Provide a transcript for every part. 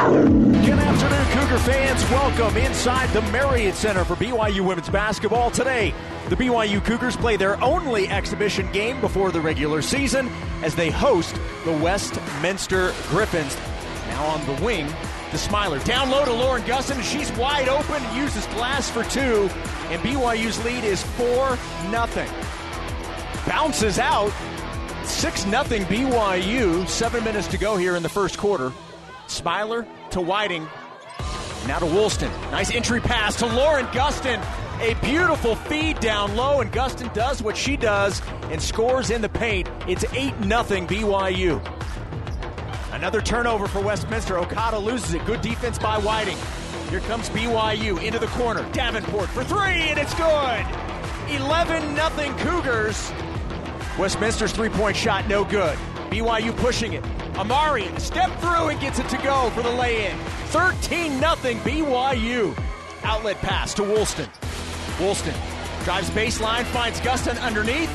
Good afternoon, Cougar fans. Welcome inside the Marriott Center for BYU women's basketball. Today, the BYU Cougars play their only exhibition game before the regular season as they host the Westminster Griffins. Now on the wing, the Smiler. Down low to Lauren Gustin. She's wide open, uses glass for two, and BYU's lead is 4 0. Bounces out. 6 0 BYU. Seven minutes to go here in the first quarter. Smiler to Whiting. Now to Woolston. Nice entry pass to Lauren Gustin. A beautiful feed down low, and Gustin does what she does and scores in the paint. It's 8 0 BYU. Another turnover for Westminster. Okada loses it. Good defense by Whiting. Here comes BYU into the corner. Davenport for three, and it's good. 11 0 Cougars. Westminster's three point shot, no good. BYU pushing it. Amari step through and gets it to go for the lay in. 13 0 BYU. Outlet pass to Woolston. Woolston drives baseline, finds Gustin underneath.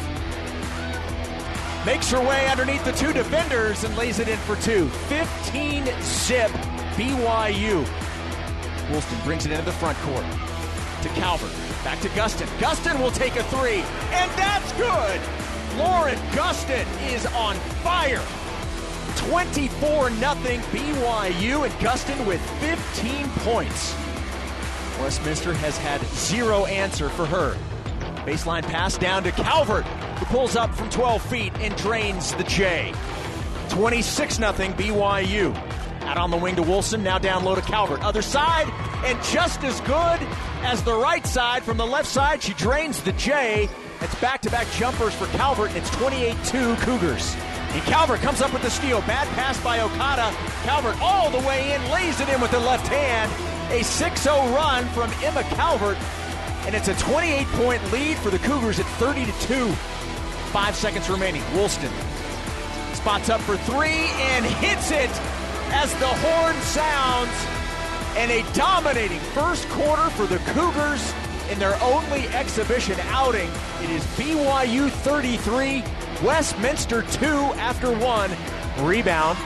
Makes her way underneath the two defenders and lays it in for two. 15 zip BYU. Woolston brings it into the front court. To Calvert. Back to Gustin. Gustin will take a three. And that's good. Lauren Gustin is on fire. 24 0 BYU and Gustin with 15 points. Westminster has had zero answer for her. Baseline pass down to Calvert, who pulls up from 12 feet and drains the J. 26 0 BYU. Out on the wing to Wilson, now down low to Calvert. Other side, and just as good as the right side from the left side, she drains the J. It's back to back jumpers for Calvert, and it's 28 2 Cougars. And Calvert comes up with the steal. Bad pass by Okada. Calvert all the way in, lays it in with the left hand. A 6 0 run from Emma Calvert and it's a 28 point lead for the Cougars at 30 to 2. Five seconds remaining. Woolston spots up for three and hits it as the horn sounds. And a dominating first quarter for the Cougars in their only exhibition outing. It is BYU 33, Westminster 2 after one. Rebound,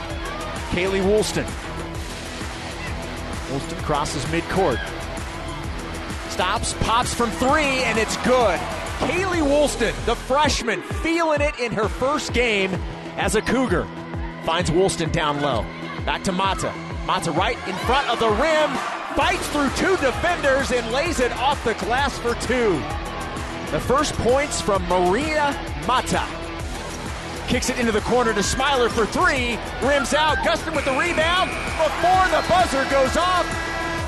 Kaylee Woolston. Woolston crosses midcourt stops, pops from three, and it's good. Kaylee Woolston, the freshman, feeling it in her first game as a Cougar. Finds Woolston down low. Back to Mata. Mata right in front of the rim. Fights through two defenders and lays it off the glass for two. The first points from Maria Mata. Kicks it into the corner to Smiler for three. Rims out. Gustin with the rebound before the buzzer goes off.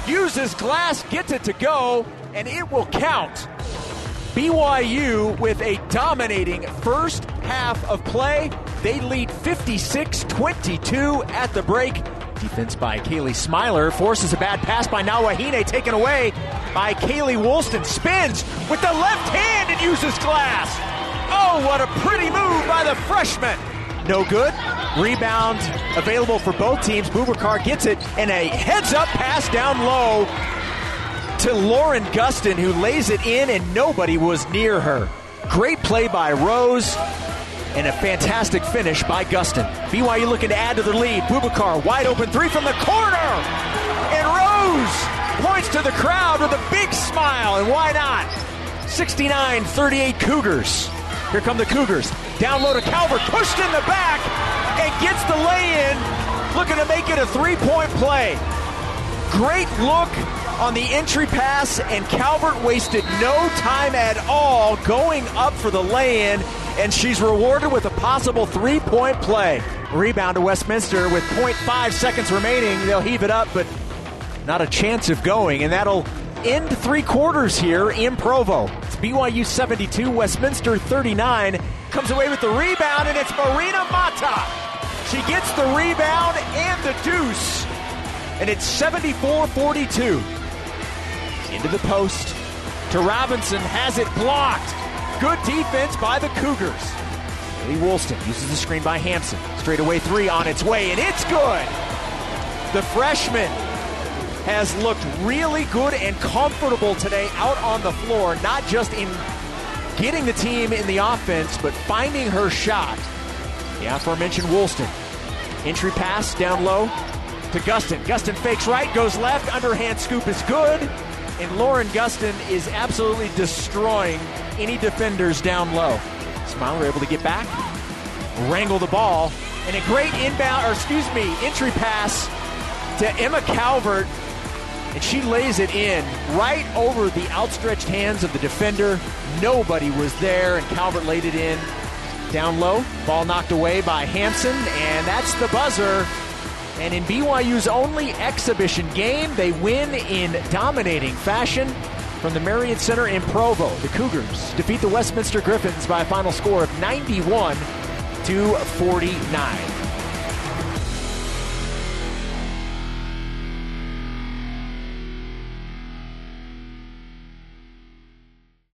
Uses glass, gets it to go, and it will count. BYU with a dominating first half of play. They lead 56 22 at the break. Defense by Kaylee Smiler forces a bad pass by Nawahine, taken away by Kaylee Woolston. Spins with the left hand and uses glass. Oh, what a pretty move by the freshman. No good. Rebound available for both teams. Bubakar gets it, and a heads up pass down low to Lauren Gustin, who lays it in, and nobody was near her. Great play by Rose, and a fantastic finish by Gustin. BYU looking to add to their lead. Bubakar, wide open three from the corner, and Rose points to the crowd with a big smile, and why not? 69 38 Cougars. Here come the Cougars. Down low to Calvert, pushed in the back, and gets the lay in, looking to make it a three point play. Great look on the entry pass, and Calvert wasted no time at all going up for the lay in, and she's rewarded with a possible three point play. Rebound to Westminster with 0.5 seconds remaining. They'll heave it up, but not a chance of going, and that'll end three quarters here in Provo. BYU 72, Westminster 39. Comes away with the rebound, and it's Marina Mata. She gets the rebound and the deuce, and it's 74 42 into the post to Robinson, has it blocked. Good defense by the Cougars. Lee Woolston uses the screen by Hamson. Straight away three on its way, and it's good. The freshman has looked really good and comfortable today out on the floor, not just in getting the team in the offense, but finding her shot. The aforementioned Woolston. Entry pass down low to Gustin. Gustin fakes right, goes left, underhand scoop is good. And Lauren Gustin is absolutely destroying any defenders down low. Smiler able to get back, wrangle the ball, and a great inbound, or excuse me, entry pass to Emma Calvert. And she lays it in right over the outstretched hands of the defender. Nobody was there, and Calvert laid it in down low. Ball knocked away by Hamson, and that's the buzzer. And in BYU's only exhibition game, they win in dominating fashion from the Marriott Center in Provo. The Cougars defeat the Westminster Griffins by a final score of 91 to 49.